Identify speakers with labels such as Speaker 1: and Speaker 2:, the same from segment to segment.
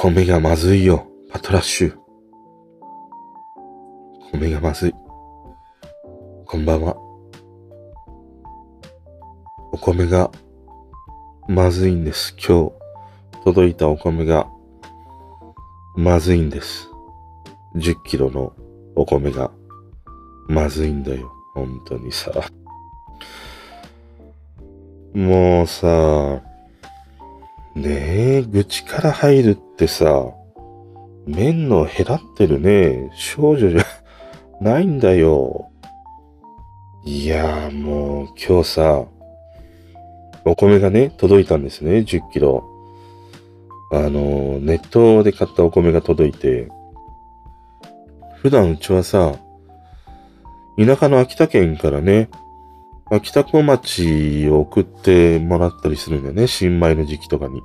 Speaker 1: 米がまずいよ。パトラッシュ。米がまずい。こんばんは。お米がまずいんです。今日届いたお米がまずいんです。10キロのお米がまずいんだよ。本当にさ。もうさ、ねえ、愚痴から入るってさ、麺の減らってるね、少女じゃないんだよ。いやーもう今日さ、お米がね、届いたんですね、10キロ。あの、ネットで買ったお米が届いて、普段うちはさ、田舎の秋田県からね、秋田小町を送ってもらったりするんだよね、新米の時期とかに。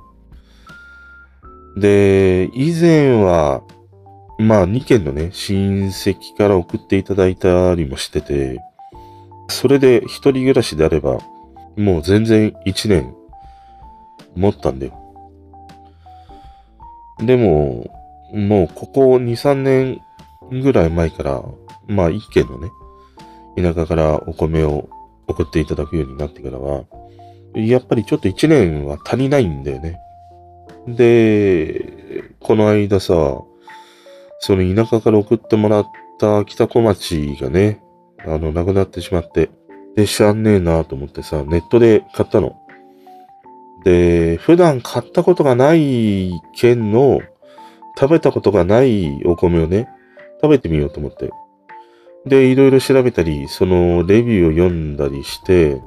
Speaker 1: で、以前は、まあ2軒のね、親戚から送っていただいたりもしてて、それで一人暮らしであれば、もう全然1年持ったんだよ。でも、もうここ2、3年ぐらい前から、まあ一軒のね、田舎からお米を送っていただくようになってからは、やっぱりちょっと1年は足りないんだよね。で、この間さ、その田舎から送ってもらった北小町がね、あの、亡くなってしまって、で、しゃんねえなと思ってさ、ネットで買ったの。で、普段買ったことがない県の、食べたことがないお米をね、食べてみようと思って。で、いろいろ調べたり、そのレビューを読んだりして、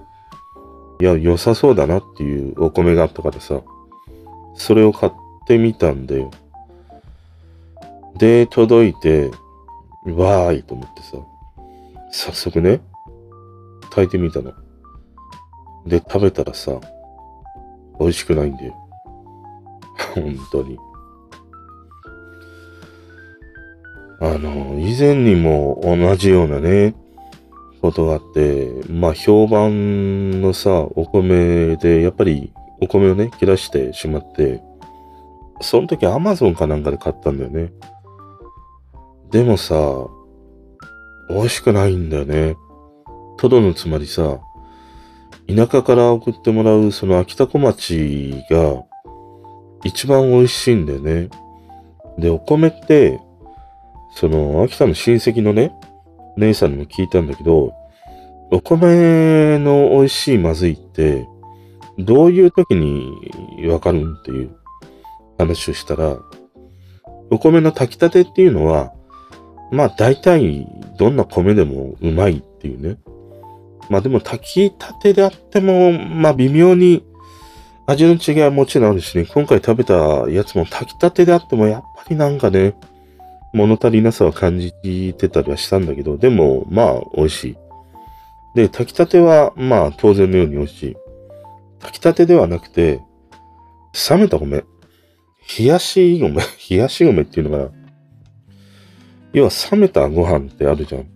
Speaker 1: いや、良さそうだなっていうお米があったからさ、それを買ってみたんだよ。で、届いて、わーいと思ってさ、早速ね、炊いてみたの。で、食べたらさ、美味しくないんだよ。本当に。あの、以前にも同じようなね、ことがあって、まあ評判のさ、お米で、やっぱりお米をね、切らしてしまって、その時アマゾンかなんかで買ったんだよね。でもさ、美味しくないんだよね。トドのつまりさ、田舎から送ってもらうその秋田小町が一番美味しいんだよね。で、お米って、その秋田の親戚のね、姉さんにも聞いたんだけど、お米の美味しいまずいって、どういう時にわかるんっていう話をしたら、お米の炊きたてっていうのは、まあ大体どんな米でもうまいっていうね。まあでも炊きたてであっても、まあ微妙に味の違いはもちろんあるしね、今回食べたやつも炊きたてであってもやっぱりなんかね、物足りなさは感じてたりはしたんだけど、でもまあ美味しい。で、炊きたてはまあ当然のように美味しい。炊きたてではなくて、冷めた米。冷やし米。冷やし米っていうのが、要は冷めたご飯ってあるじゃん。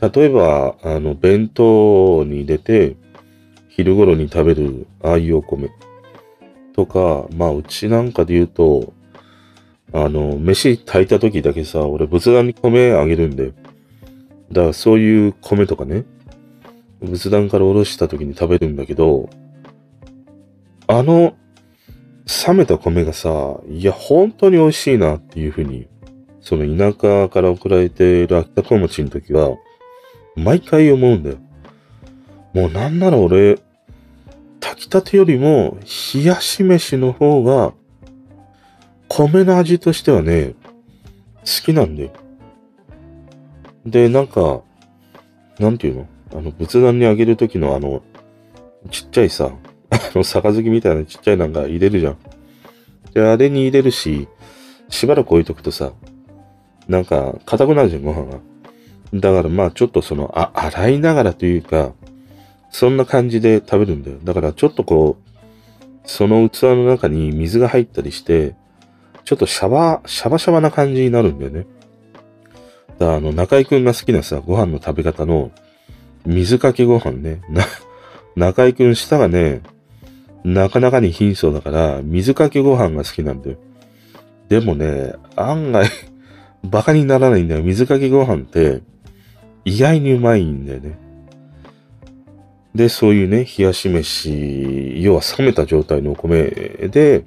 Speaker 1: 例えば、あの、弁当に入れて、昼頃に食べる、ああいうお米。とか、まあ、うちなんかで言うと、あの、飯炊いた時だけさ、俺仏壇に米あげるんで。だからそういう米とかね、仏壇からおろした時に食べるんだけど、あの、冷めた米がさ、いや、本当に美味しいなっていうふうに、その田舎から送られている秋田小餅の時は、毎回思うんだよ。もうなんなら俺、炊きたてよりも冷やし飯の方が、米の味としてはね、好きなんだよ。で、なんか、なんていうの？あの、仏壇にあげるときのあの、ちっちゃいさ、あの、杯みたいなちっちゃいなんか入れるじゃん。で、あれに入れるし、しばらく置いとくとさ、なんか、硬くなるじゃん、ご飯が。だからまあちょっとその、あ、洗いながらというか、そんな感じで食べるんだよ。だからちょっとこう、その器の中に水が入ったりして、ちょっとシャバ、シャバシャバな感じになるんだよね。だからあの、中井くんが好きなさ、ご飯の食べ方の、水かけご飯ね。な、中井くん舌がね、なかなかに貧相だから、水かけご飯が好きなんだよ。でもね、案外バカにならないんだよ。水かけご飯って意外にうまいんだよね。で、そういうね、冷やし飯、要は冷めた状態のお米で、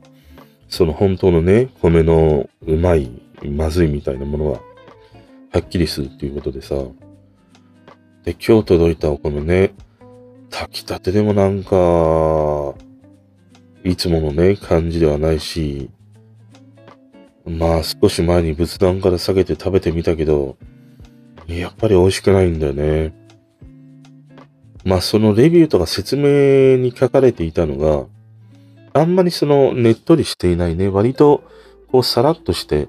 Speaker 1: その本当のね、米のうまい、まずいみたいなものは、はっきりするっていうことでさ。で、今日届いたお米ね、炊きたてでもなんか、いつものね、感じではないし、まあ少し前に仏壇から下げて食べてみたけど、やっぱり美味しくないんだよね。まあそのレビューとか説明に書かれていたのが、あんまりそのねっとりしていないね、割とこうさらっとして、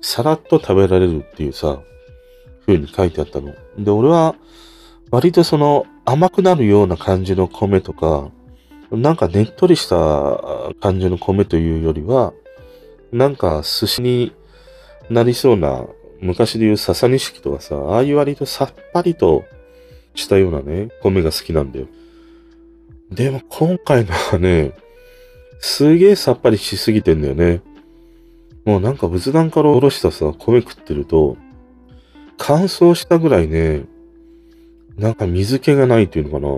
Speaker 1: さらっと食べられるっていうさ、風に書いてあったの。で、俺は割とその甘くなるような感じの米とか、なんかねっとりした感じの米というよりは、なんか寿司になりそうな、昔で言う笹錦とかさ、ああいう割とさっぱりとしたようなね、米が好きなんだよ。でも今回のはね、すげえさっぱりしすぎてんだよね。もうなんか仏壇からおろしたさ、米食ってると、乾燥したぐらいね、なんか水気がないっていうのかな。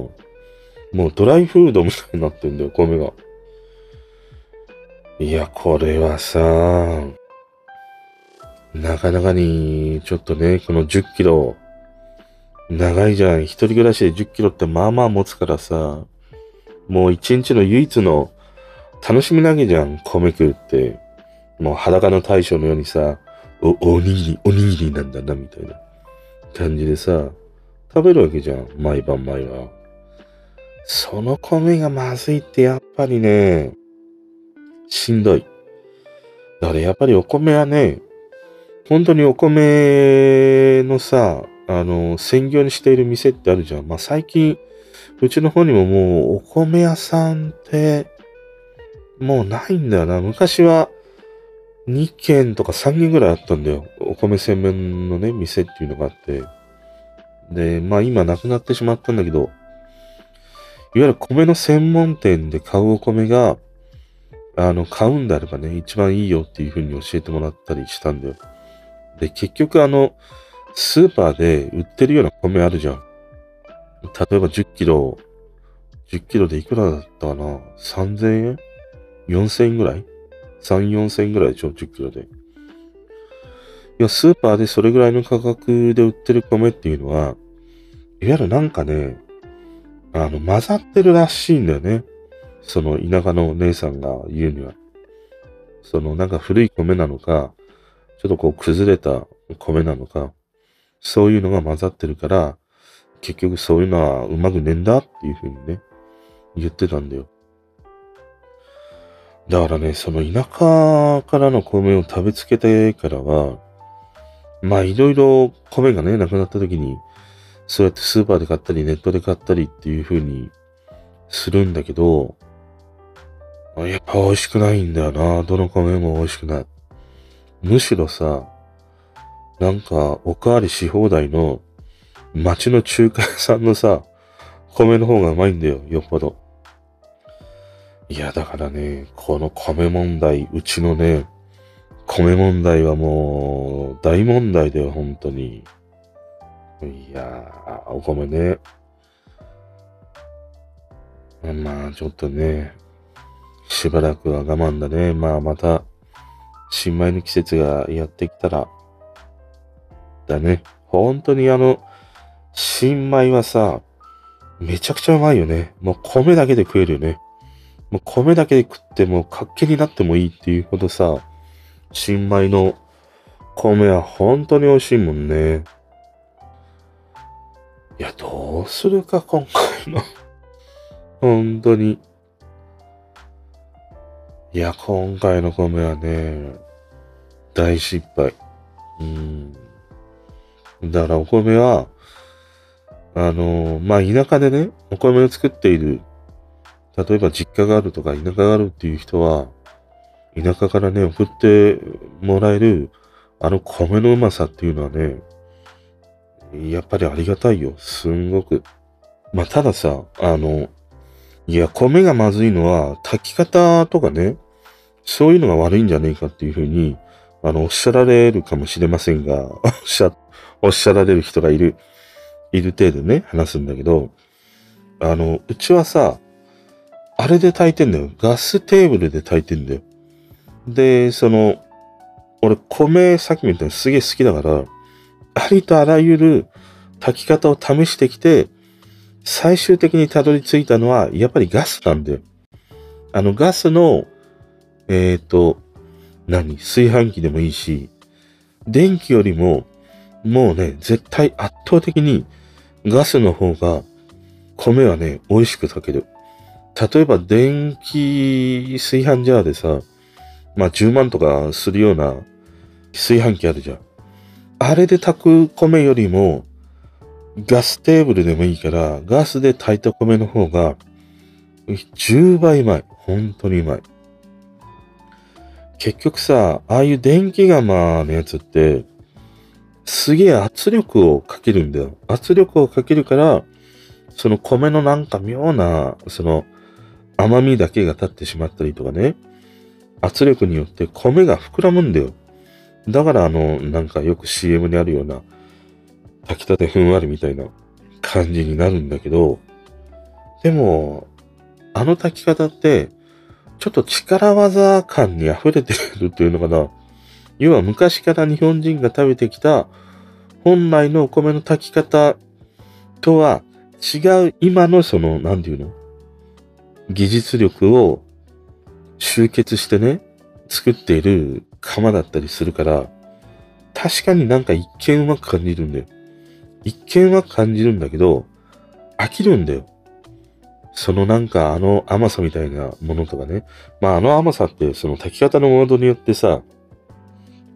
Speaker 1: もうドライフードみたいになってんだよ、米が。いや、これはさ、なかなかに、ちょっとね、この10キロ、長いじゃん。一人暮らしで10キロってまあまあ持つからさ、もう一日の唯一の楽しみなげじゃん、米食うって。もう裸の大将のようにさ、お、おにぎり、おにぎりなんだな、みたいな感じでさ、食べるわけじゃん、毎晩毎晩。その米がまずいってやっぱりね、しんどい。だからやっぱりお米はね、本当にお米のさ、あの、専業にしている店ってあるじゃん。まあ最近、うちの方にももうお米屋さんって、もうないんだよな。昔は2軒とか3軒ぐらいあったんだよ。お米専門のね、店っていうのがあって。で、まあ今なくなってしまったんだけど、いわゆる米の専門店で買うお米が、あの、買うんであればね、一番いいよっていう風に教えてもらったりしたんだよ。で、結局あの、スーパーで売ってるような米あるじゃん。例えば10キロ、10キロでいくらだったかな ?3000 円？?4000 円ぐらい ?3、4000円ぐらいでしょ ?10 キロで。いや、スーパーでそれぐらいの価格で売ってる米っていうのは、いわゆるなんかね、あの、混ざってるらしいんだよね。その田舎の姉さんが言うには。そのなんか古い米なのか、ちょっとこう崩れた米なのか、そういうのが混ざってるから、結局そういうのはうまくねえんだっていうふうにね、言ってたんだよ。だからね、その田舎からの米を食べつけてからは、まあいろいろ米がね、なくなった時に、そうやってスーパーで買ったりネットで買ったりっていう風にするんだけど、やっぱ美味しくないんだよな。どの米も美味しくない。むしろさ、なんか、おかわりし放題の町の中華屋さんのさ、米の方がうまいんだよ、よっぽど。いや、だからね、この米問題、うちのね、米問題はもう、大問題だよ、本当に。いやー、お米ね。まあ、ちょっとね、しばらくは我慢だね。まあ、また、新米の季節がやってきたら、だね。本当にあの、新米はさ、めちゃくちゃうまいよね。もう米だけで食えるよね。もう米だけで食っても活気になってもいいっていうほどさ、新米の米は本当に美味しいもんね。いや、どうするか、今回の本当に。いや、今回の米はね、大失敗。うん。だからお米は、あの、まあ、田舎でね、お米を作っている、例えば実家があるとか田舎があるっていう人は、田舎からね、送ってもらえる、あの米のうまさっていうのはね、やっぱりありがたいよ。すんごく。まあ、たださ、あの、いや、米がまずいのは、炊き方とかね、そういうのが悪いんじゃねえかっていうふうに、あの、おっしゃられるかもしれませんが、おっしゃ、おっしゃられる人がいる、いる程度ね、話すんだけど、あの、うちはさ、あれで炊いてんだよ。ガステーブルで炊いてんだよ。で、その、俺、米、さっきも言ったようにすげえ好きだから、ありとあらゆる炊き方を試してきて、最終的にたどり着いたのは、やっぱりガスなんだよ。あの、ガスの、えっ、ー、と、何？炊飯器でもいいし、電気よりも、もうね、絶対圧倒的にガスの方が、米はね、美味しく炊ける。例えば、電気炊飯ジャーでさ、まあ10万とかするような炊飯器あるじゃん。あれで炊く米よりも、ガステーブルでもいいから、ガスで炊いた米の方が、10倍うまい。本当にうまい。結局さ、ああいう電気釜のやつって、すげえ圧力をかけるんだよ。圧力をかけるから、その米のなんか妙な、その甘みだけが立ってしまったりとかね。圧力によって米が膨らむんだよ。だからあの、なんかよく CM にあるような、炊きたてふんわりみたいな感じになるんだけど、でも、あの炊き方って、ちょっと力技感に溢れてるっていうのかな。要は昔から日本人が食べてきた本来のお米の炊き方とは違う今のその、なんていうの？技術力を集結してね、作っている釜だったりするから、確かになんか一見うまく感じるんだよ。一見うまく感じるんだけど、飽きるんだよ。そのなんかあの甘さみたいなものとかね。まああの甘さってその炊き方のモードによってさ、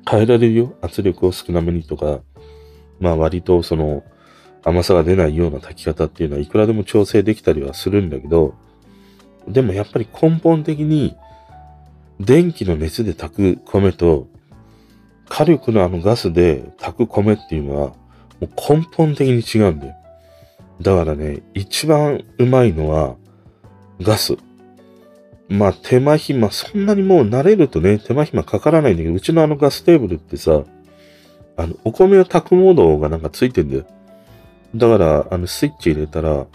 Speaker 1: 変えられるよ。圧力を少なめにとか、まあ割とその甘さが出ないような炊き方っていうのはいくらでも調整できたりはするんだけど、でもやっぱり根本的に電気の熱で炊く米と火力のあのガスで炊く米っていうのはもう根本的に違うんだよ。だからね、一番うまいのはガス。まあ手間暇、そんなにもう慣れるとね、手間暇かからないんだけど、うちのあのガステーブルってさ、あの、お米を炊くモードがなんかついてんだよ。だから、あの、スイッチ入れたら、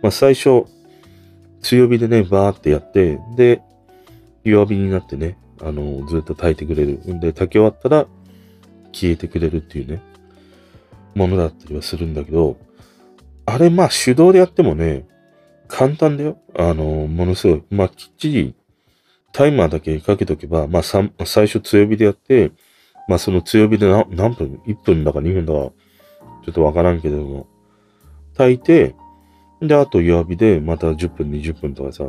Speaker 1: まあ最初、強火でね、バーってやって、で、弱火になってね、あの、ずっと炊いてくれる。んで、炊き終わったら、消えてくれるっていうね、ものだったりはするんだけど、あれ、まあ、手動でやってもね、簡単だよ。あの、ものすごい。まあ、きっちり、タイマーだけかけとけば、まあ、最初強火でやって、まあ、その強火で何分 ?1 分だか2分だか、ちょっとわからんけども、炊いて、で、あと弱火でまた10分、20分とかさ、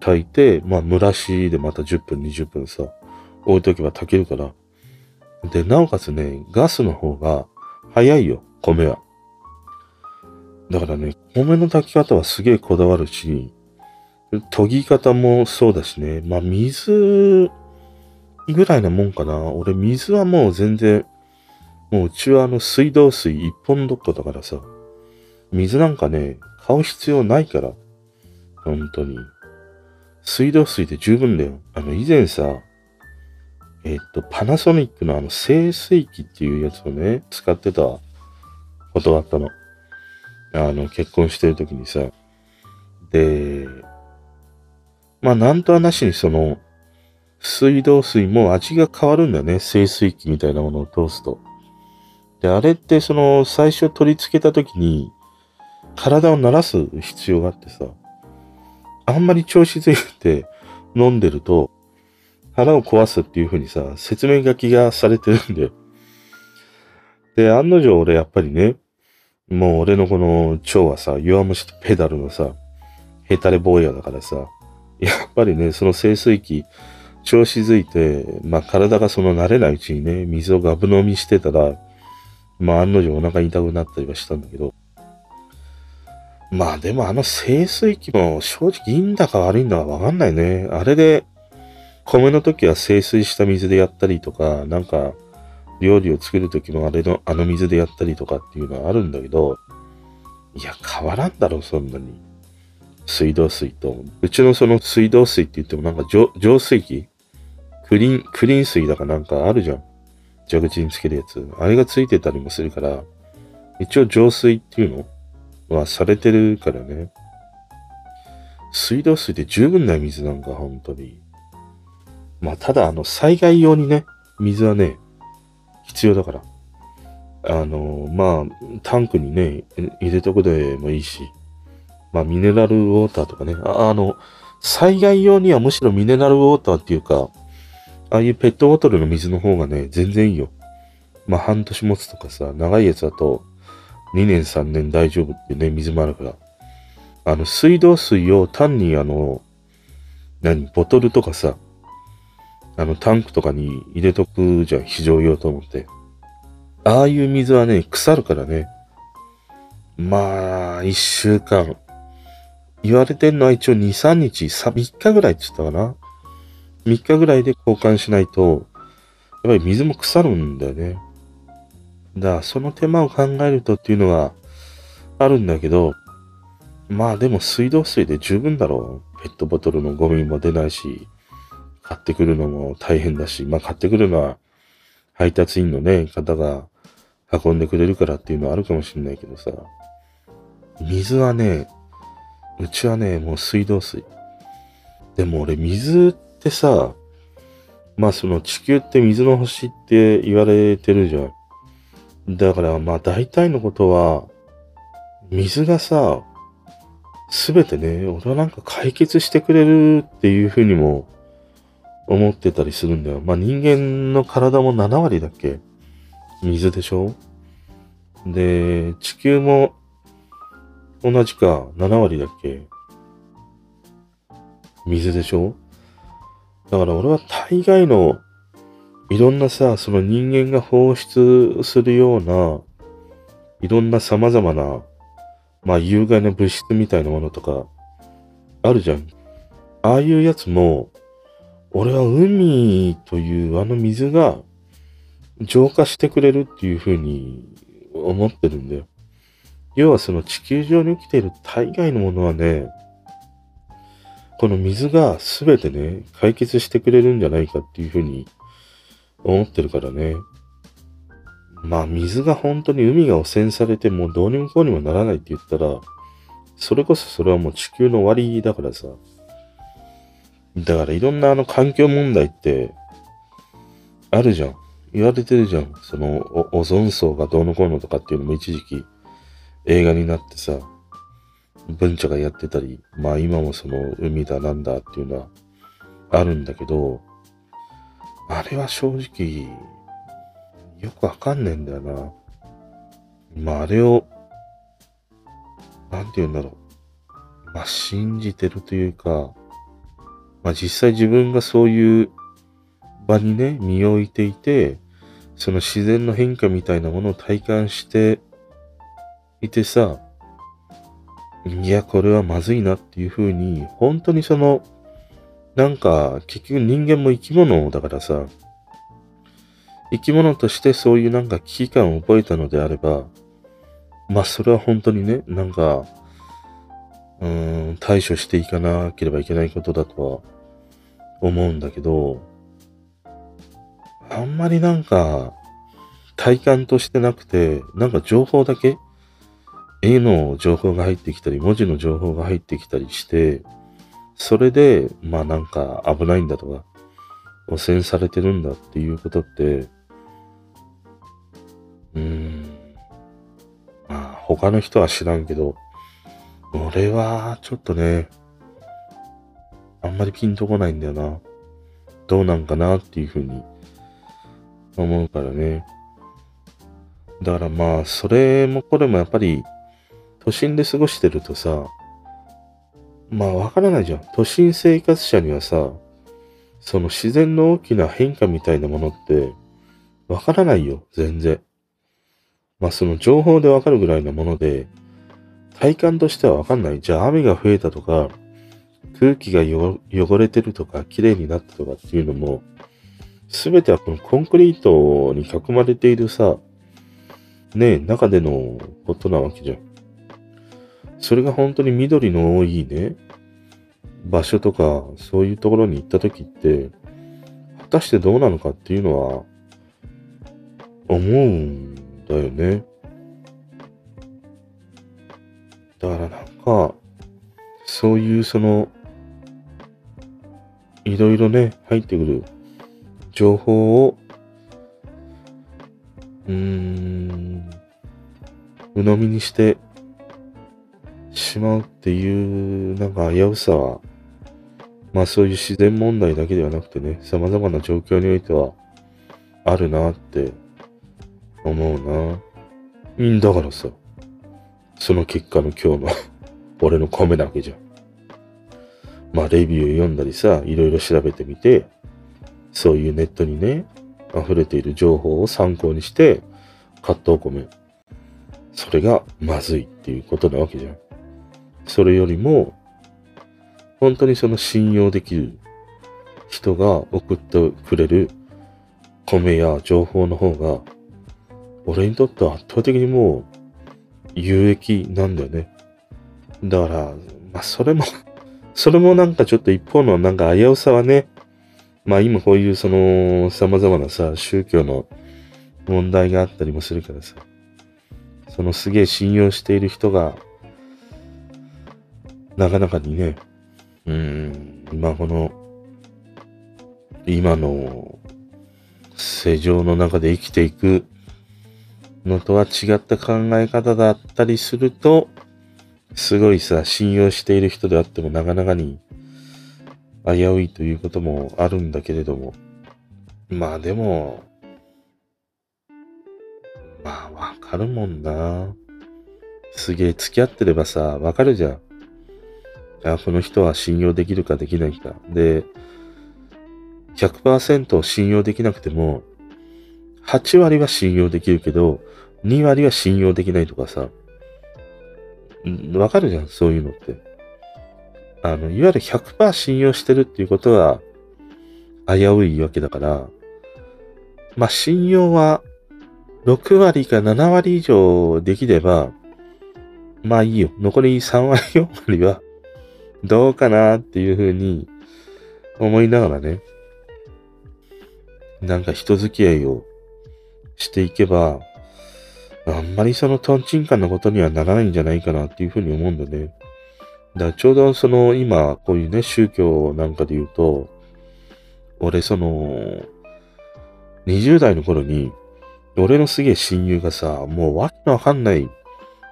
Speaker 1: 炊いて、まあ蒸らしでまた10分、20分さ、置いとけば炊けるから。で、なおかつね、ガスの方が早いよ、米は。だからね、米の炊き方はすげえこだわるし、研ぎ方もそうだしね。まあ水ぐらいなもんかな。俺水はもう全然、もううちはあの水道水一本どっこだからさ。水なんかね、買う必要ないから。本当に。水道水で十分だよ。あの、以前さ、えっと、パナソニックのあの、清水機っていうやつをね、使ってたことがあったの。あの、結婚してる時にさ。で、まあ、なんとはなしにその、水道水も味が変わるんだよね。清水機みたいなものを通すと。で、あれってその、最初取り付けた時に、体を慣らす必要があってさ、あんまり調子づいて飲んでると、腹を壊すっていう風にさ、説明書きがされてるんだよ。で、案の定俺やっぱりね、もう俺のこの腸はさ、弱虫とペダルのさ、ヘタレ坊やだからさ、やっぱりね、その清水器、調子づいて、まあ体がその慣れないうちにね、水をガブ飲みしてたら、まあ案の定お腹痛くなったりはしたんだけど、まあでもあの清水機も正直いいんだか悪いんだかわかんないね。あれで、米の時は清水した水でやったりとか、なんか、料理を作る時もあれの、あの水でやったりとかっていうのはあるんだけど、いや、変わらんだろ、そんなに。水道水と。うちのその水道水って言ってもなんか浄水器？クリーン、クリーン水だかなんかあるじゃん。蛇口につけるやつ。あれがついてたりもするから、一応浄水っていうの？はされてるからね。水道水で十分な水なんか、本当に。まあ、ただ、あの、災害用にね、水はね、必要だから。あの、まあ、タンクにね、入れとくでもいいし、まあ、ミネラルウォーターとかね、ああの、災害用にはむしろミネラルウォーターっていうか、ああいうペットボトルの水の方がね、全然いいよ。まあ、半年持つとかさ、長いやつだと、2年3年大丈夫ってね、水もあるから。あの、水道水を単にあの、何、ボトルとかさ、あの、タンクとかに入れとくじゃん、非常用と思って。ああいう水はね、腐るからね。まあ、一週間。言われてんのは一応2、3日、3日ぐらいって言ったかな。3日ぐらいで交換しないと、やっぱり水も腐るんだよね。だその手間を考えるとっていうのはあるんだけど、まあでも水道水で十分だろう。ペットボトルのゴミも出ないし、買ってくるのも大変だし、まあ買ってくるのは配達員のね、方が運んでくれるからっていうのはあるかもしれないけどさ、水はね、うちはね、もう水道水。でも俺水ってさ、まあその地球って水の星って言われてるじゃん。だからまあ大体のことは、水がさ、すべてね、俺はなんか解決してくれるっていうふうにも思ってたりするんだよ。まあ人間の体も7割だっけ？水でしょ？で、地球も同じか7割だっけ？水でしょ？だから俺は大概のいろんなさ、その人間が放出するような、いろんな様々な、まあ有害な物質みたいなものとか、あるじゃん。ああいうやつも、俺は海というあの水が浄化してくれるっていうふうに思ってるんだよ。要はその地球上に起きている大概のものはね、この水が全てね、解決してくれるんじゃないかっていうふうに思ってるからね。まあ水が本当に海が汚染されてもうどうにもこうにもならないって言ったら、それこそそれはもう地球の終わりだからさ。だからいろんなあの環境問題ってあるじゃん。言われてるじゃん。そのオゾン層がどうのこうのとかっていうのも一時期映画になってさ、文茶がやってたり、まあ今もその海だなんだっていうのはあるんだけど、あれは正直よくわかんねえんだよな。まああれを、なんて言うんだろう。まあ信じてるというか、まあ実際自分がそういう場にね、身を置いていて、その自然の変化みたいなものを体感していてさ、いや、これはまずいなっていうふうに、本当にその、なんか、結局人間も生き物だからさ、生き物としてそういうなんか危機感を覚えたのであれば、まあそれは本当にね、なんか、うーん、対処していかなければいけないことだとは思うんだけど、あんまりなんか、体感としてなくて、なんか情報だけ、絵の情報が入ってきたり、文字の情報が入ってきたりして、それで、まあなんか危ないんだとか、汚染されてるんだっていうことって、うーん、まあ他の人は知らんけど、俺はちょっとね、あんまりピンとこないんだよな。どうなんかなっていうふうに思うからね。だからまあ、それもこれもやっぱり、都心で過ごしてるとさ、まあわからないじゃん。都心生活者にはさ、その自然の大きな変化みたいなものって、わからないよ、全然。まあその情報でわかるぐらいのもので、体感としてはわかんない。じゃあ雨が増えたとか、空気が汚れてるとか、綺麗になったとかっていうのも、すべてはこのコンクリートに囲まれているさ、ねえ、中でのことなわけじゃん。それが本当に緑の多いね、場所とか、そういうところに行った時って、果たしてどうなのかっていうのは、思うんだよね。だからなんか、そういうその、いろいろね、入ってくる情報を、うーん、鵜呑みにしてしまうっていう、なんか危うさは、まあそういう自然問題だけではなくてね、様々な状況においてはあるなって思うな。んだからさ、その結果の今日の 俺の米なわけじゃん。まあレビュー読んだりさ、いろいろ調べてみて、そういうネットにね、溢れている情報を参考にして、買ったお米。それがまずいっていうことなわけじゃん。それよりも、本当にその信用できる人が送ってくれる米や情報の方が、俺にとっては圧倒的にもう有益なんだよね。だから、まあそれも それもなんかちょっと一方のなんか危うさはね、まあ今こういうその様々なさ、宗教の問題があったりもするからさ、そのすげえ信用している人が、なかなかにね、うん、今この、今の世情の中で生きていくのとは違った考え方だったりすると、すごいさ、信用している人であってもなかなかに危ういということもあるんだけれども。まあでも、まあわかるもんな。すげえ付き合ってればさ、わかるじゃん。あ、この人は信用できるかできないか。で、100%信用できなくても、8割は信用できるけど、2割は信用できないとかさ、わかるじゃん、そういうのって。あの、いわゆる100%信用してるっていうことは危ういわけだから、まあ、信用は6割か7割以上できれば、まあいいよ。残り3割、4割はどうかなっていうふうに思いながらね、なんか人付き合いをしていけば、あんまりそのトンチンカンなことにはならないんじゃないかなっていうふうに思うんだね。だからちょうどその今、こういうね、宗教なんかで言うと、俺その、20代の頃に、俺のすげえ親友がさ、もうわけのわかんない、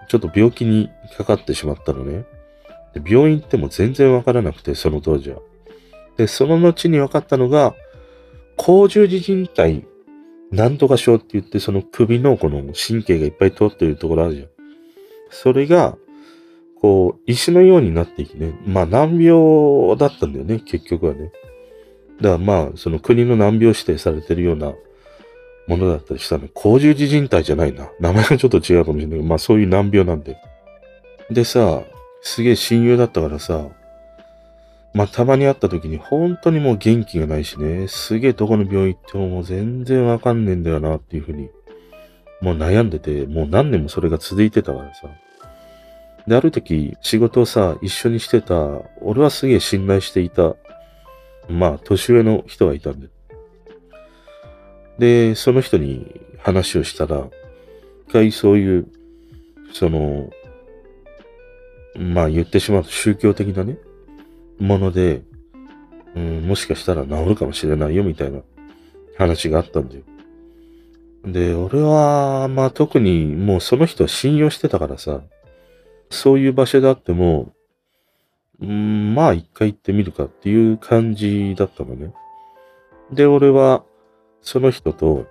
Speaker 1: ちょっと病気にかかってしまったのね。で病院行っても全然わからなくて、その当時は。で、その後に分かったのが、高十字靭帯なんとか症って言って、その首のこの神経がいっぱい通ってるところあるじゃん。それが、こう、石のようになっていきね。まあ、難病だったんだよね、結局はね。だからまあ、その国の難病指定されてるようなものだったりしたの。高十字靭帯じゃないな。名前がちょっと違うかもしれないけど、まあそういう難病なんで。でさ、すげえ親友だったからさ、まあ、たまに会った時に本当にもう元気がないしね、すげえどこの病院行ってももう全然わかんねえんだよなっていうふうに、もう悩んでて、もう何年もそれが続いてたからさ。で、ある時、仕事をさ、一緒にしてた、俺はすげえ信頼していた、まあ、年上の人がいたんで。で、その人に話をしたら、一回そういう、その、まあ言ってしまうと宗教的なね、もので、うん、もしかしたら治るかもしれないよみたいな話があったんだよ。で、俺は、まあ特にもうその人は信用してたからさ、そういう場所であっても、うん、まあ一回行ってみるかっていう感じだったのね。で、俺は、その人と、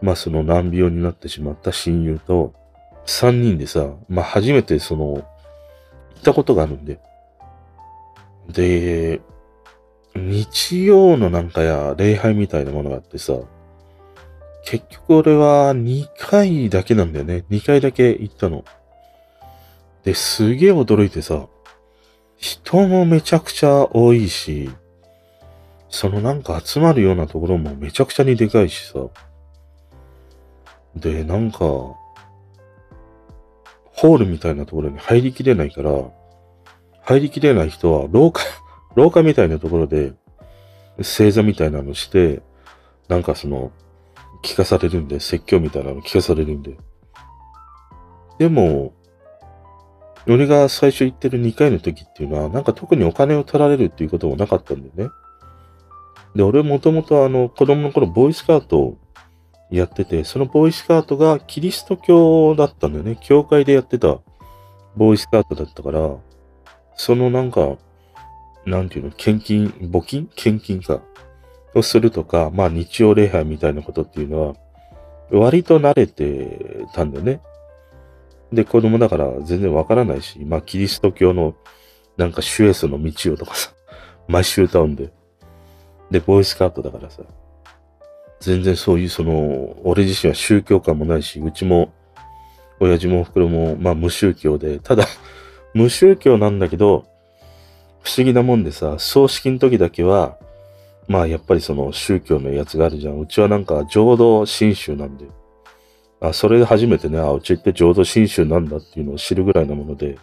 Speaker 1: まあその難病になってしまった親友と、三人でさ、まあ初めてその、ったことがあるんで、で、日曜のなんかや礼拝みたいなものがあってさ、結局俺は2回だけなんだよね。2回だけ行ったの。で、すげえ驚いてさ、人もめちゃくちゃ多いし、そのなんか集まるようなところもめちゃくちゃにでかいしさ。で、なんか、ホールみたいなところに入りきれないから、入りきれない人は廊下、廊下みたいなところで、正座みたいなのして、なんかその、聞かされるんで、説教みたいなの聞かされるんで。でも、俺が最初言ってる2回の時っていうのは、なんか特にお金を取られるっていうこともなかったんだよね。で、俺もともとあの、子供の頃ボーイスカートやってて、そのボーイスカートがキリスト教だったんだよね。教会でやってたボーイスカートだったから、そのなんか、なんていうの、献金、募金？献金か。をするとか、まあ日曜礼拝みたいなことっていうのは、割と慣れてたんだよね。で、子供だから全然わからないし、まあ、キリスト教のなんかシュエスの道をとかさ、毎週歌うんで。で、ボーイスカートだからさ、全然そういうその、俺自身は宗教感もないし、うちも、親父もお袋も、まあ無宗教で、ただ、無宗教なんだけど、不思議なもんでさ、葬式の時だけは、まあやっぱりその宗教のやつがあるじゃん。うちはなんか浄土真宗なんで。あ、それで初めてね、あ、うちって浄土真宗なんだっていうのを知るぐらいなもので、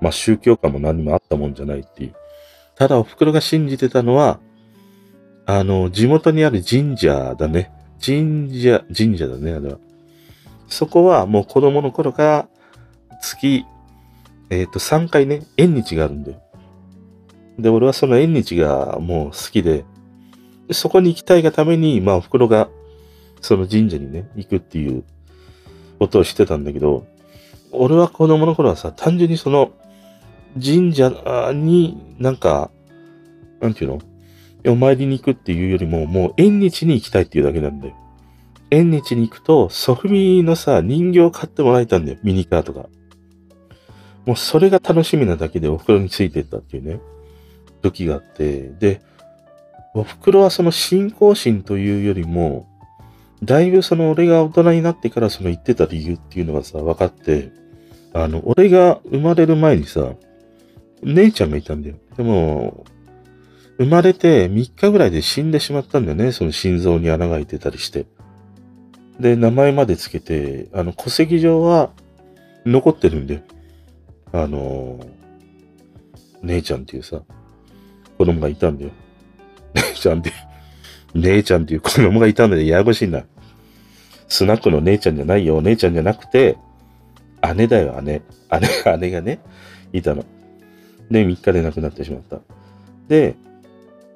Speaker 1: まあ宗教観も何もあったもんじゃないっていう。ただお袋が信じてたのは、あの、地元にある神社だね。神社、神社だね、あれは。そこはもう子供の頃から月、えっ、ー、と、3回ね、縁日があるんだよ。で、俺はその縁日がもう好きで、そこに行きたいがために、まあ、お袋がその神社にね、行くっていうことをしてたんだけど、俺は子供の頃はさ、単純にその神社になんか、なんていうの？お参りに行くっていうよりも、もう縁日に行きたいっていうだけなんだよ。縁日に行くと、ソフビのさ、人形を買ってもらえたんだよ。ミニカーとか。もうそれが楽しみなだけでお袋についてったっていうね、時があって、で、お袋はその信仰心というよりも、だいぶその俺が大人になってからその言ってた理由っていうのがさ、分かって、あの、俺が生まれる前にさ、姉ちゃんがいたんだよ。でも、生まれて3日ぐらいで死んでしまったんだよね。その心臓に穴が開いてたりして。で、名前までつけて、あの、戸籍上は残ってるんで、あの、姉ちゃんっていうさ、子供がいたんだよ。姉ちゃんって、姉ちゃんっていう子供がいたんで、ややこしいな。スナックの姉ちゃんじゃないよ。姉ちゃんじゃなくて、姉だよ、姉。姉、姉がね、いたの。で、3日で亡くなってしまった。で、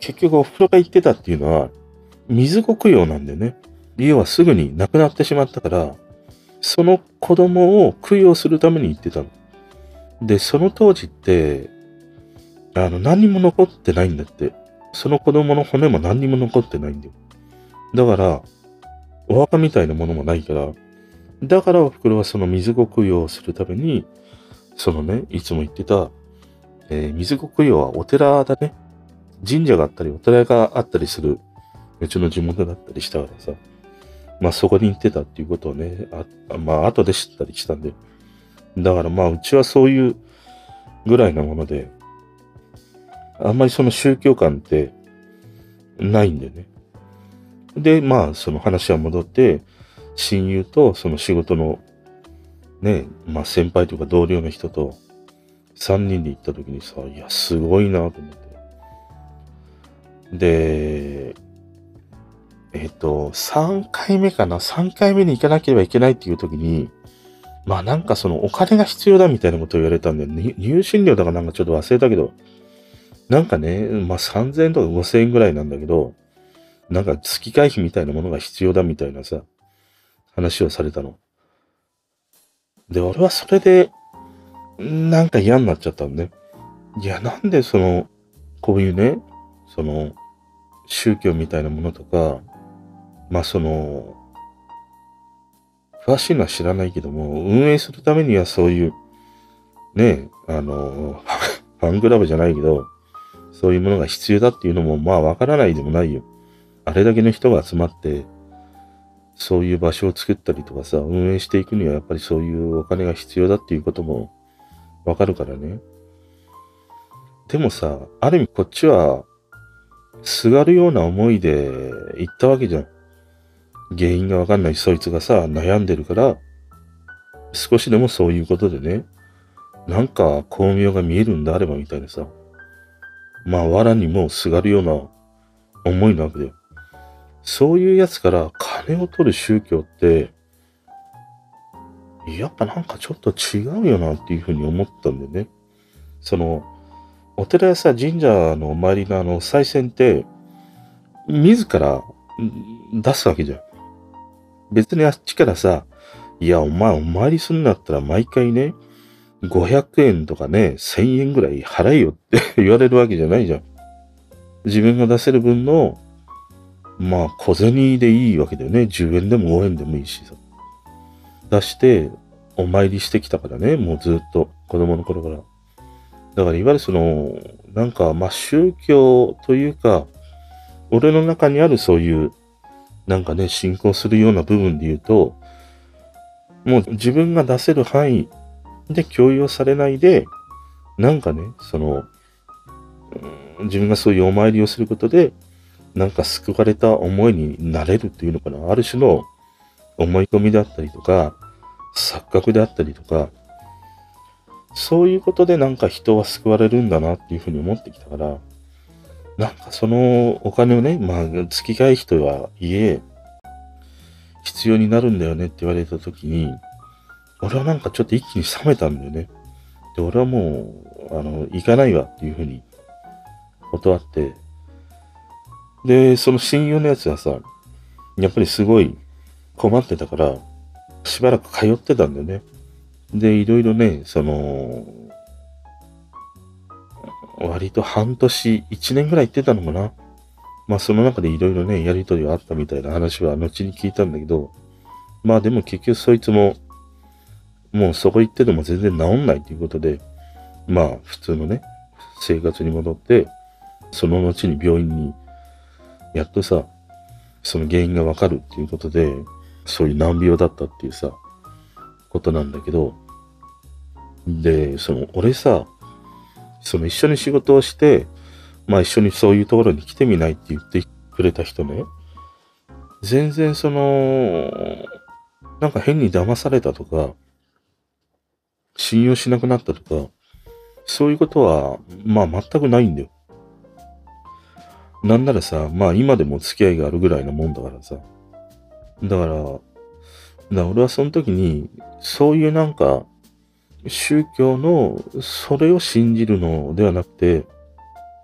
Speaker 1: 結局お風呂が行ってたっていうのは、水子供養なんだよね。要はすぐに亡くなってしまったから、その子供を供養するために行ってたの。で、その当時って、あの、何にも残ってないんだって。その子供の骨も何にも残ってないんだよ。だから、お墓みたいなものもないから、だからお袋はその水子供養をするために、そのね、いつも言ってた、えー、水子供養はお寺だね。神社があったり、お寺があったりする、うちの地元だったりしたからさ、まあそこに行ってたっていうことをね、あまあ後で知ったりしたんで、だからまあうちはそういうぐらいなもので、あんまりその宗教観ってないんだよね。で、まあその話は戻って、親友とその仕事のね、まあ先輩というか同僚の人と3人で行った時にさ、いや、すごいなと思って。で、えっと、3回目かな ?3 回目に行かなければいけないっていう時に、まあなんかそのお金が必要だみたいなことを言われたんで、入信料だからなんかちょっと忘れたけど、なんかね、まあ3000円とか5000円ぐらいなんだけど、なんか月会費みたいなものが必要だみたいなさ、話をされたの。で、俺はそれで、なんか嫌になっちゃったんね。いや、なんでその、こういうね、その、宗教みたいなものとか、まあその、詳しいのは知らないけども、運営するためにはそういう、ね、あの、ファンクラブじゃないけど、そういうものが必要だっていうのも、まあわからないでもないよ。あれだけの人が集まって、そういう場所を作ったりとかさ、運営していくにはやっぱりそういうお金が必要だっていうこともわかるからね。でもさ、ある意味こっちはすがるような思いで行ったわけじゃん。原因がわかんないそいつがさ、悩んでるから、少しでもそういうことでね、なんか巧妙が見えるんであればみたいなさ、まあ、藁にもすがるような思いなわけだよ。そういうやつから金を取る宗教って、やっぱなんかちょっと違うよなっていうふうに思ったんだよね。その、お寺やさ、神社の周りのあの、再銭って、自ら出すわけじゃん。別にあっちからさ、いや、お前お参りするんだったら毎回ね、500円とかね、1000円ぐらい払えよって 言われるわけじゃないじゃん。自分が出せる分の、まあ小銭でいいわけだよね。10円でも5円でもいいしさ。出して、お参りしてきたからね、もうずっと、子供の頃から。だからいわゆるその、なんか、まあ宗教というか、俺の中にあるそういう、なんかね、信仰するような部分で言うと、もう自分が出せる範囲で共有されないで、なんかね、その、自分がそういうお参りをすることで、なんか救われた思いになれるっていうのかな。ある種の思い込みであったりとか、錯覚であったりとか、そういうことでなんか人は救われるんだなっていうふうに思ってきたから、なんかそのお金をね、まあ、月替え費とはいえ、必要になるんだよねって言われたときに、俺はなんかちょっと一気に冷めたんだよね。で、俺はもう、あの、行かないわっていうふうに断って、で、その親友のやつはさ、やっぱりすごい困ってたから、しばらく通ってたんだよね。で、いろいろね、その、割と半年、一年ぐらい行ってたのかな。まあその中でいろいろね、やりとりがあったみたいな話は後に聞いたんだけど、まあでも結局そいつも、もうそこ行ってても全然治んないということで、まあ普通のね、生活に戻って、その後に病院に、やっとさ、その原因がわかるっていうことで、そういう難病だったっていうさ、ことなんだけど、で、その、俺さ、その一緒に仕事をして、まあ一緒にそういうところに来てみないって言ってくれた人ね、全然その、なんか変に騙されたとか、信用しなくなったとか、そういうことは、まあ全くないんだよ。なんならさ、まあ今でも付き合いがあるぐらいなもんだからさ。だから、だ俺はその時に、そういうなんか、宗教のそれを信じるのではなくて、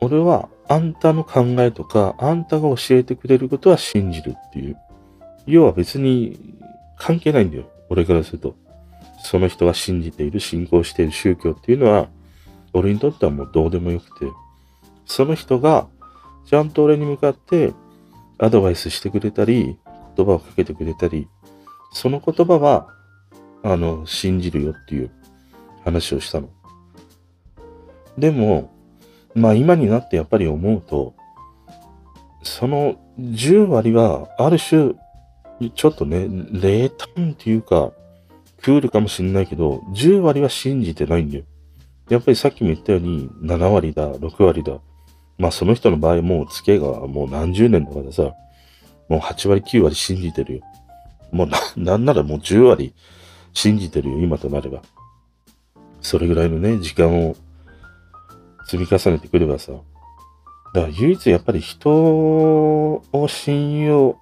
Speaker 1: 俺はあんたの考えとか、あんたが教えてくれることは信じるっていう。要は別に関係ないんだよ。俺からすると。その人が信じている、信仰している宗教っていうのは、俺にとってはもうどうでもよくて、その人がちゃんと俺に向かってアドバイスしてくれたり、言葉をかけてくれたり、その言葉は、あの、信じるよっていう話をしたの。でも、まあ今になってやっぱり思うと、その10割はある種、ちょっとね、冷淡っていうか、クールかもしんないけど、10割は信じてないんだよ。やっぱりさっきも言ったように、7割だ、6割だ。まあその人の場合もう付き合いがもう何十年とかでさ、もう8割9割信じてるよ。もうな、なんならもう10割信じてるよ、今となれば。それぐらいのね、時間を積み重ねてくればさ。だから唯一やっぱり人を信用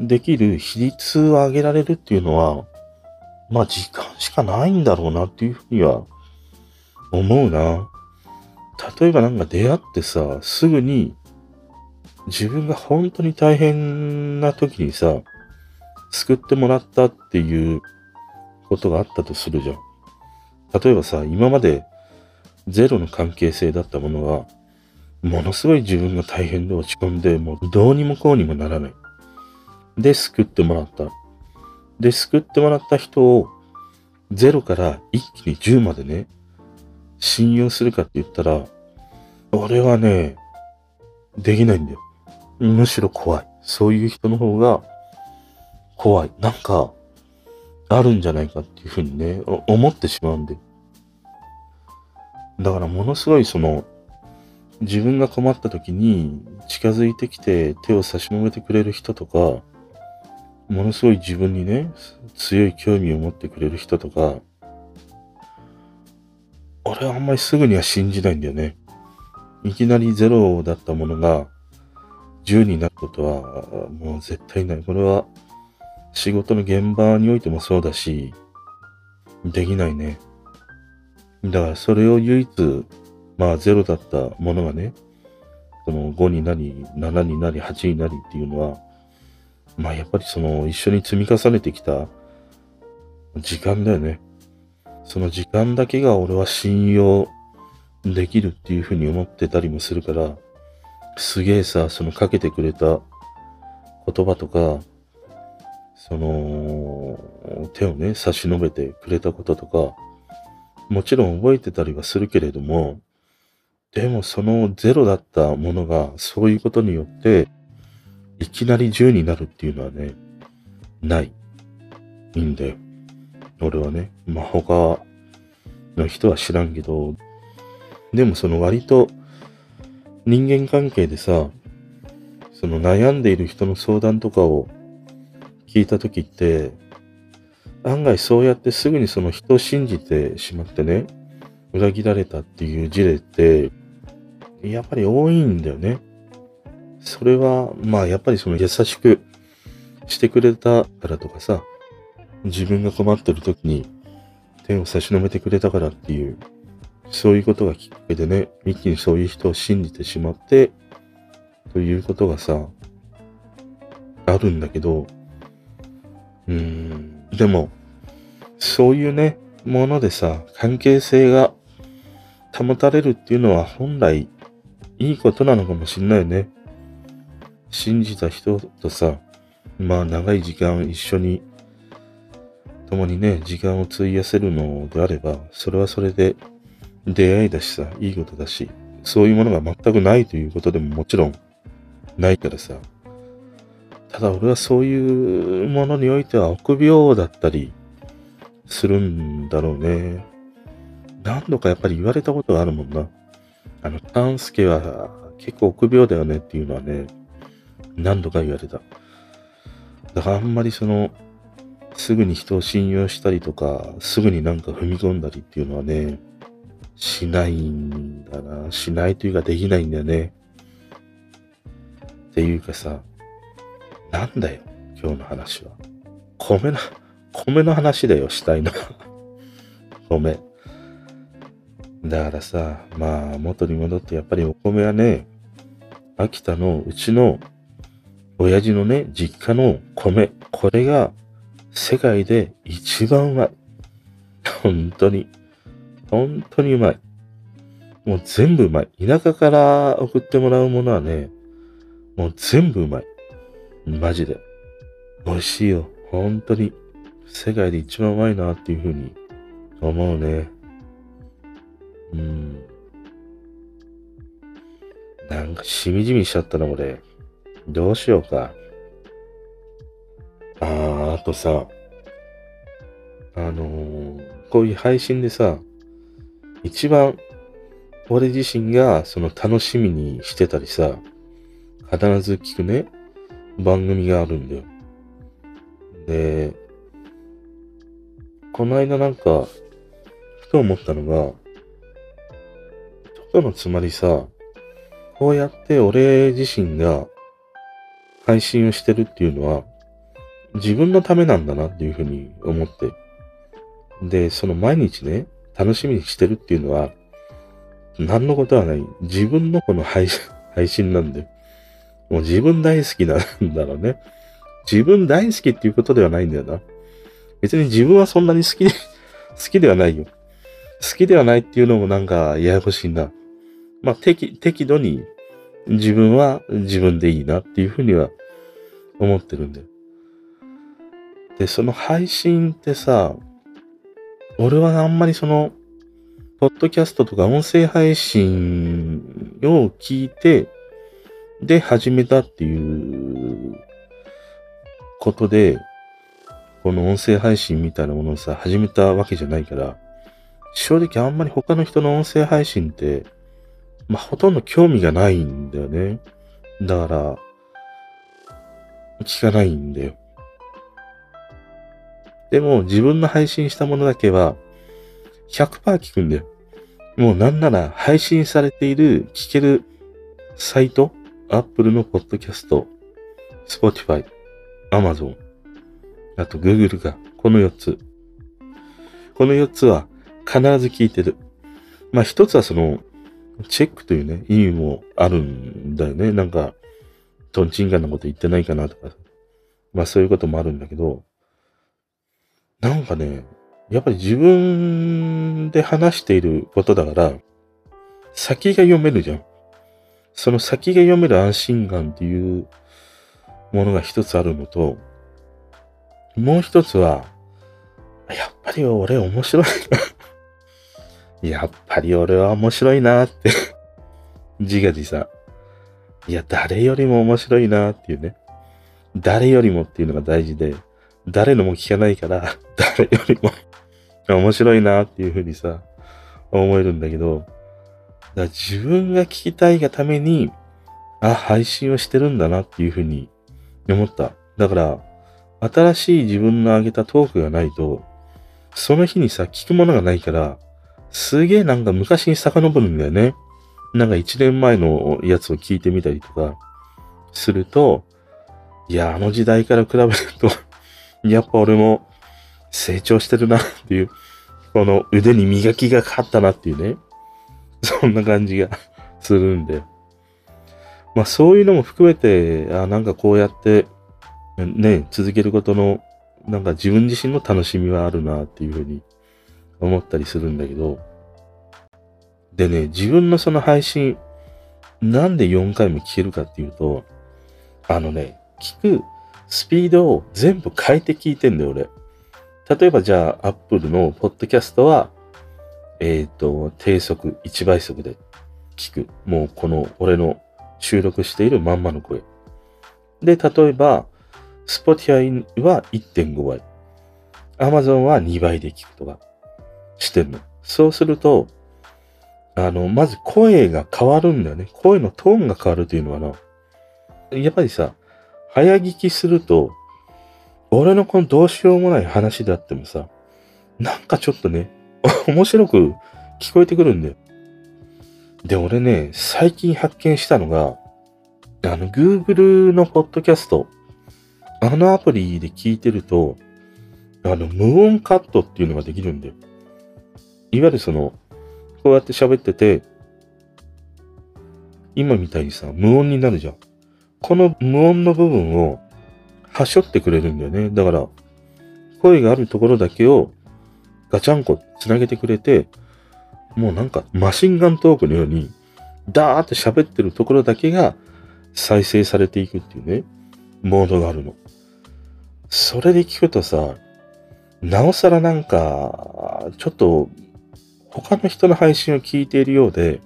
Speaker 1: できる比率を上げられるっていうのは、まあ時間しかないんだろうなっていうふうには思うな。例えばなんか出会ってさ、すぐに自分が本当に大変な時にさ、救ってもらったっていうことがあったとするじゃん。例えばさ、今までゼロの関係性だったものが、ものすごい自分が大変で落ち込んで、もうどうにもこうにもならない。で、救ってもらった。で、救ってもらった人を、ゼロから一気に10までね、信用するかって言ったら、俺はね、できないんだよ。むしろ怖い。そういう人の方が怖い。なんか、あるんじゃないかっていうふうにね、思ってしまうんで。だからものすごいその、自分が困った時に近づいてきて手を差し伸べてくれる人とか、ものすごい自分にね、強い興味を持ってくれる人とか、俺はあんまりすぐには信じないんだよね。いきなりゼロだったものが、10になることはもう絶対ない。これは仕事の現場においてもそうだし、できないね。だからそれを唯一、まあゼロだったものがね、その5になり、7になり、8になりっていうのは、まあやっぱりその一緒に積み重ねてきた時間だよね。その時間だけが俺は信用できるっていうふうに思ってたりもするから、すげえさ、そのかけてくれた言葉とか、その手をね、差し伸べてくれたこととか、もちろん覚えてたりはするけれども、でもそのゼロだったものがそういうことによっていきなり10になるっていうのはね、ない。いいんだよ。俺はね。まあ、他の人は知らんけど、でもその割と人間関係でさ、その悩んでいる人の相談とかを聞いたときって、案外そうやってすぐにその人を信じてしまってね、裏切られたっていう事例って、やっぱり多いんだよね。それは、まあやっぱりその優しくしてくれたからとかさ、自分が困ってる時に手を差し伸べてくれたからっていう、そういうことがきっかけでね、一気にそういう人を信じてしまって、ということがさ、あるんだけど、うん、でも、そういうね、ものでさ、関係性が保たれるっていうのは本来いいことなのかもしんないよね。信じた人とさ、まあ長い時間一緒に共にね、時間を費やせるのであれば、それはそれで出会いだしさ、いいことだし、そういうものが全くないということでももちろんないからさ。ただ俺はそういうものにおいては臆病だったりするんだろうね。何度かやっぱり言われたことがあるもんな。あの、丹助は結構臆病だよねっていうのはね、何度か言われた。だからあんまりその、すぐに人を信用したりとか、すぐになんか踏み込んだりっていうのはね、しないんだな。しないというかできないんだよね。っていうかさ、なんだよ、今日の話は。米の、米の話だよ、したいの。米。だからさ、まあ、元に戻ってやっぱりお米はね、秋田のうちの親父のね、実家の米、これが世界で一番うまい。本当に。本当にうまい。もう全部うまい。田舎から送ってもらうものはね、もう全部うまい。マジで。美味しいよ。本当に。世界で一番うまいなっていうふうに思うね。うん。なんかしみじみしちゃったな、俺。どうしようか。あー、あとさ、あのー、こういう配信でさ、一番俺自身がその楽しみにしてたりさ、必ず聞くね、番組があるんだよ。で、この間なんか、ふと思ったのが、ちょっとのつまりさ、こうやって俺自身が配信をしてるっていうのは、自分のためなんだなっていうふうに思って。で、その毎日ね、楽しみにしてるっていうのは、何のことはない。自分のこの配信、配信なんで。もう自分大好きなんだろうね。自分大好きっていうことではないんだよな。別に自分はそんなに好きで、好きではないよ。好きではないっていうのもなんかややこしいな。まあ、適、適度に自分は自分でいいなっていうふうには思ってるんだよ。で、その配信ってさ、俺はあんまりその、ポッドキャストとか音声配信を聞いて、で始めたっていうことで、この音声配信みたいなものをさ、始めたわけじゃないから、正直あんまり他の人の音声配信って、まあ、ほとんど興味がないんだよね。だから、聞かないんだよ。でも、自分の配信したものだけは、100%聞くんだよ。もうなんなら、配信されている、聞けるサイト Apple のポッドキャスト、Spotify、Amazon、あと Google が、この4つ。この4つは必ず聞いてる。まあ一つはその、チェックというね、意味もあるんだよね。なんか、トンチンカンなこと言ってないかなとか。まあそういうこともあるんだけど、なんかね、やっぱり自分で話していることだから、先が読めるじゃん。その先が読める安心感っていうものが一つあるのと、もう一つは、やっぱり俺面白いな やっぱり俺は面白いなって自画自賛。いや、誰よりも面白いなっていうね。誰よりもっていうのが大事で、誰のも聞かないから、誰よりも面白いなっていうふうにさ、思えるんだけど、だ自分が聞きたいがために、あ、配信をしてるんだなっていうふうに思った。だから、新しい自分の上げたトークがないと、その日にさ、聞くものがないから、すげえなんか昔に遡るんだよね。なんか一年前のやつを聞いてみたりとか、すると、いや、あの時代から比べると やっぱ俺も成長してるなっていう、この腕に磨きがかかったなっていうね。そんな感じがするんで。まあそういうのも含めて、あなんかこうやって、ね、続けることの、なんか自分自身の楽しみはあるなっていうふうに思ったりするんだけど。でね、自分のその配信、なんで4回も聞けるかっていうと、あのね、聞くスピードを全部変えて聞いてんだよ、俺。例えばじゃあ、Apple のポッドキャストは、えっ、ー、と、低速、1倍速で聞く。もうこの俺の収録しているまんまの声。で、例えば、Spotify は1.5倍。Amazon は2倍で聞くとかしてんの。そうすると、あの、まず声が変わるんだよね。声のトーンが変わるというのはな。やっぱりさ、早聞きすると、俺のこのどうしようもない話であってもさ、なんかちょっとね、面白く聞こえてくるんだよ。で、俺ね、最近発見したのが、あの、Google のポッドキャスト、あのアプリで聞いてると、あの、無音カットっていうのができるんだよ。いわゆるその、こうやって喋ってて、今みたいにさ、無音になるじゃん。この無音の部分を、はしょってくれるんだよね。だから、声があるところだけをガチャンコ繋げてくれて、もうなんかマシンガントークのように、ダーって喋ってるところだけが再生されていくっていうね、モードがあるの。それで聞くとさ、なおさらなんか、ちょっと他の人の配信を聞いているようで、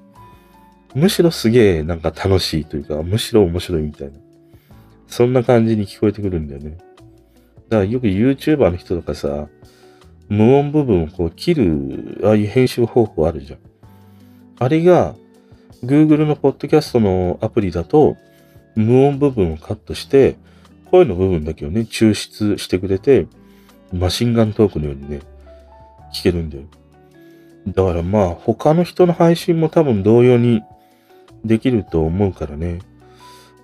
Speaker 1: むしろすげえなんか楽しいというか、むしろ面白いみたいな。そんな感じに聞こえてくるんだよね。だからよく YouTuber の人とかさ、無音部分をこう切る、ああいう編集方法あるじゃん。あれが、Google のポッドキャストのアプリだと、無音部分をカットして、声の部分だけをね、抽出してくれて、マシンガントークのようにね、聞けるんだよ。だからまあ、他の人の配信も多分同様にできると思うからね。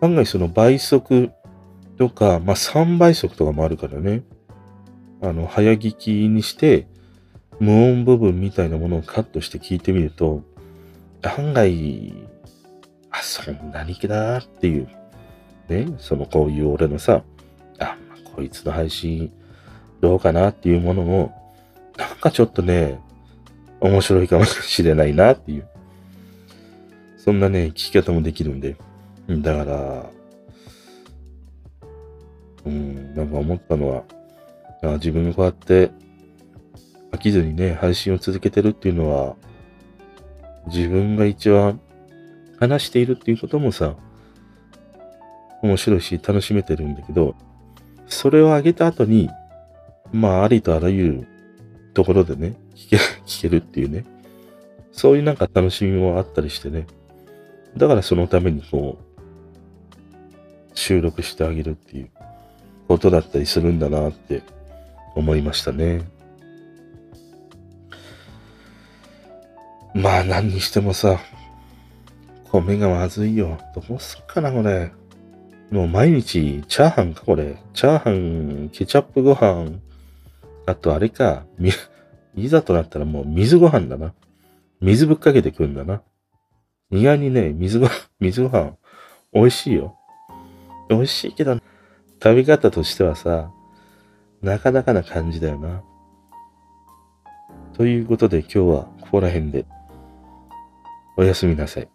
Speaker 1: 案外その倍速とか、まあ3倍速とかもあるからね。あの、早聞きにして、無音部分みたいなものをカットして聞いてみると、案外、あ、そんなに気だっていう、ね、そのこういう俺のさ、あ、こいつの配信どうかなっていうものも、なんかちょっとね、面白いかもしれないなっていう。そんなね、聞き方もできるんで。だから、うん、なんか思ったのは、自分がこうやって飽きずにね、配信を続けてるっていうのは、自分が一番話しているっていうこともさ、面白いし楽しめてるんだけど、それを上げた後に、まあ、ありとあらゆるところでね、聞け、聞けるっていうね。そういうなんか楽しみもあったりしてね。だからそのためにこう、収録してあげるっていうことだったりするんだなって思いましたね。まあ何にしてもさ、米がまずいよ。どうすっかな、これ。もう毎日、チャーハンか、これ。チャーハン、ケチャップご飯。あと、あれか。み、いざとなったらもう水ご飯だな。水ぶっかけてくんだな。意外にね、水ご、水ご飯、美味しいよ。美味しいけど、食べ方としてはさ、なかなかな感じだよな。ということで今日はここら辺でおやすみなさい。